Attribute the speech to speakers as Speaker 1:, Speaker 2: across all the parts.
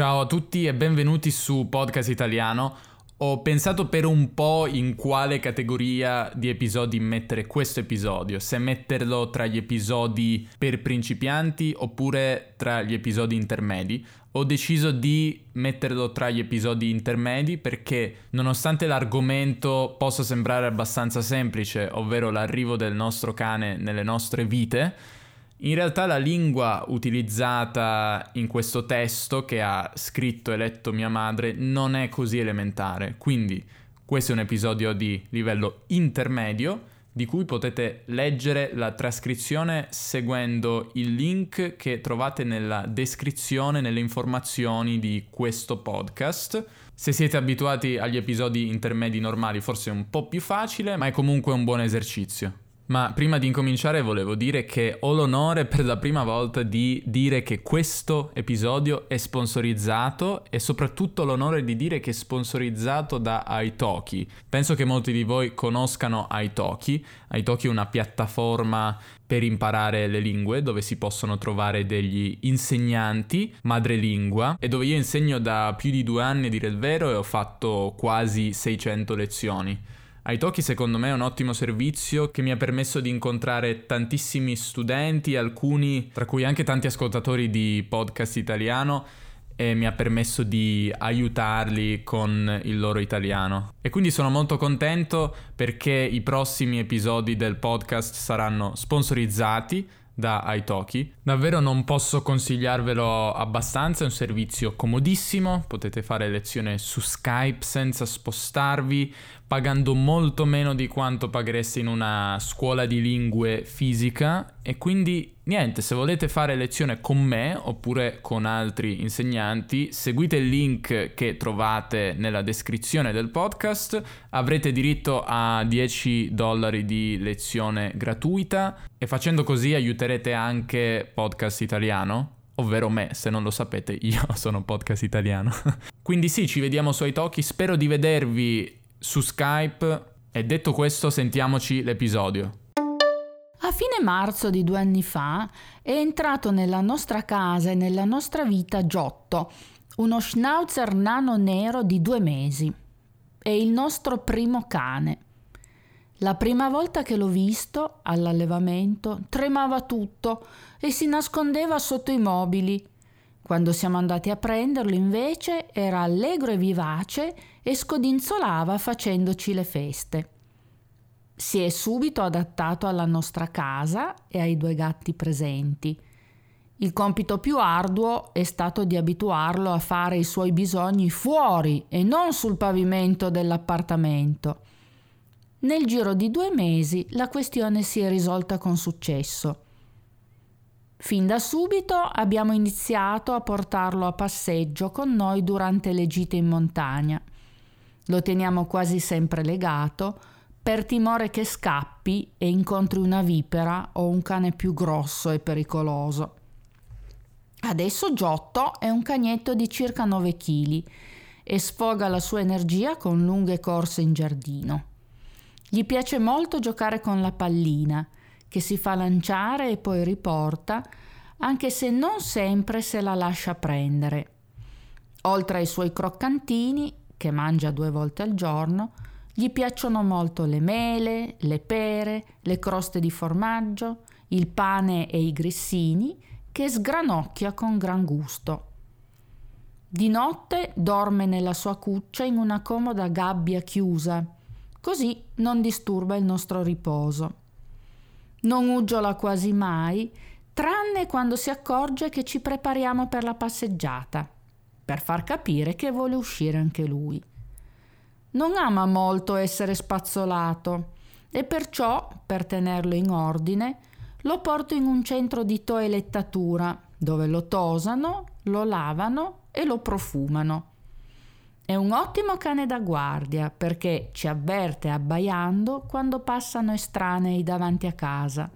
Speaker 1: Ciao a tutti e benvenuti su Podcast Italiano. Ho pensato per un po' in quale categoria di episodi mettere questo episodio, se metterlo tra gli episodi per principianti oppure tra gli episodi intermedi. Ho deciso di metterlo tra gli episodi intermedi perché nonostante l'argomento possa sembrare abbastanza semplice, ovvero l'arrivo del nostro cane nelle nostre vite, in realtà la lingua utilizzata in questo testo che ha scritto e letto mia madre non è così elementare, quindi questo è un episodio di livello intermedio di cui potete leggere la trascrizione seguendo il link che trovate nella descrizione, nelle informazioni di questo podcast. Se siete abituati agli episodi intermedi normali forse è un po' più facile, ma è comunque un buon esercizio. Ma prima di incominciare volevo dire che ho l'onore per la prima volta di dire che questo episodio è sponsorizzato e soprattutto l'onore di dire che è sponsorizzato da Italki. Penso che molti di voi conoscano Italki. Italki è una piattaforma per imparare le lingue dove si possono trovare degli insegnanti madrelingua e dove io insegno da più di due anni a dire il vero e ho fatto quasi 600 lezioni. Italki secondo me è un ottimo servizio che mi ha permesso di incontrare tantissimi studenti, alcuni tra cui anche tanti ascoltatori di podcast italiano e mi ha permesso di aiutarli con il loro italiano. E quindi sono molto contento perché i prossimi episodi del podcast saranno sponsorizzati da Italki. Davvero non posso consigliarvelo abbastanza, è un servizio comodissimo, potete fare lezione su Skype senza spostarvi, pagando molto meno di quanto paghereste in una scuola di lingue fisica e quindi niente, se volete fare lezione con me oppure con altri insegnanti, seguite il link che trovate nella descrizione del podcast, avrete diritto a 10 dollari di lezione gratuita e facendo così aiuterete anche Podcast Italiano ovvero me, se non lo sapete, io sono podcast italiano. Quindi sì, ci vediamo sui tocchi, spero di vedervi su Skype e detto questo sentiamoci l'episodio.
Speaker 2: A fine marzo di due anni fa è entrato nella nostra casa e nella nostra vita Giotto, uno schnauzer nano nero di due mesi. È il nostro primo cane. La prima volta che l'ho visto all'allevamento tremava tutto e si nascondeva sotto i mobili. Quando siamo andati a prenderlo invece era allegro e vivace e scodinzolava facendoci le feste. Si è subito adattato alla nostra casa e ai due gatti presenti. Il compito più arduo è stato di abituarlo a fare i suoi bisogni fuori e non sul pavimento dell'appartamento. Nel giro di due mesi la questione si è risolta con successo. Fin da subito abbiamo iniziato a portarlo a passeggio con noi durante le gite in montagna. Lo teniamo quasi sempre legato per timore che scappi e incontri una vipera o un cane più grosso e pericoloso. Adesso Giotto è un cagnetto di circa 9 kg e sfoga la sua energia con lunghe corse in giardino. Gli piace molto giocare con la pallina, che si fa lanciare e poi riporta, anche se non sempre se la lascia prendere. Oltre ai suoi croccantini, che mangia due volte al giorno, gli piacciono molto le mele, le pere, le croste di formaggio, il pane e i grissini che sgranocchia con gran gusto. Di notte dorme nella sua cuccia in una comoda gabbia chiusa, così non disturba il nostro riposo. Non uggiola quasi mai, tranne quando si accorge che ci prepariamo per la passeggiata per far capire che vuole uscire anche lui. Non ama molto essere spazzolato e perciò, per tenerlo in ordine, lo porto in un centro di toelettatura dove lo tosano, lo lavano e lo profumano. È un ottimo cane da guardia perché ci avverte abbaiando quando passano estranei davanti a casa,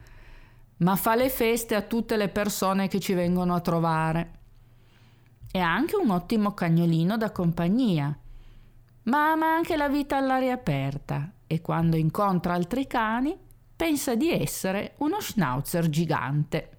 Speaker 2: ma fa le feste a tutte le persone che ci vengono a trovare. È anche un ottimo cagnolino da compagnia, ma ama anche la vita all'aria aperta e quando incontra altri cani pensa di essere uno schnauzer gigante.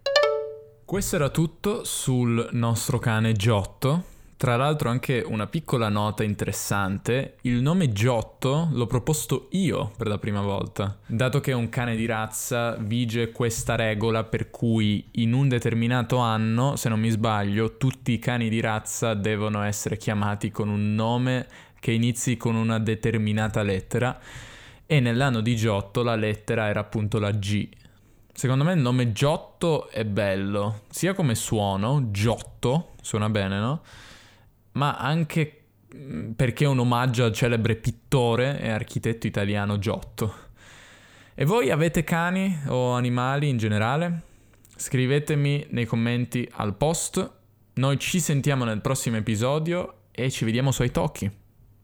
Speaker 1: Questo era tutto sul nostro cane Giotto, Tra l'altro anche una piccola nota interessante, il nome Giotto l'ho proposto io per la prima volta, dato che è un cane di razza vige questa regola per cui in un determinato anno, se non mi sbaglio, tutti i cani di razza devono essere chiamati con un nome che inizi con una determinata lettera e nell'anno di Giotto la lettera era appunto la G. Secondo me il nome Giotto è bello, sia come suono, Giotto, suona bene, no? ma anche mm, perché è un omaggio al celebre pittore e architetto italiano Giotto. E voi avete cani o animali in generale? Scrivetemi nei commenti al post. Noi ci sentiamo nel prossimo episodio e ci vediamo sui tocchi.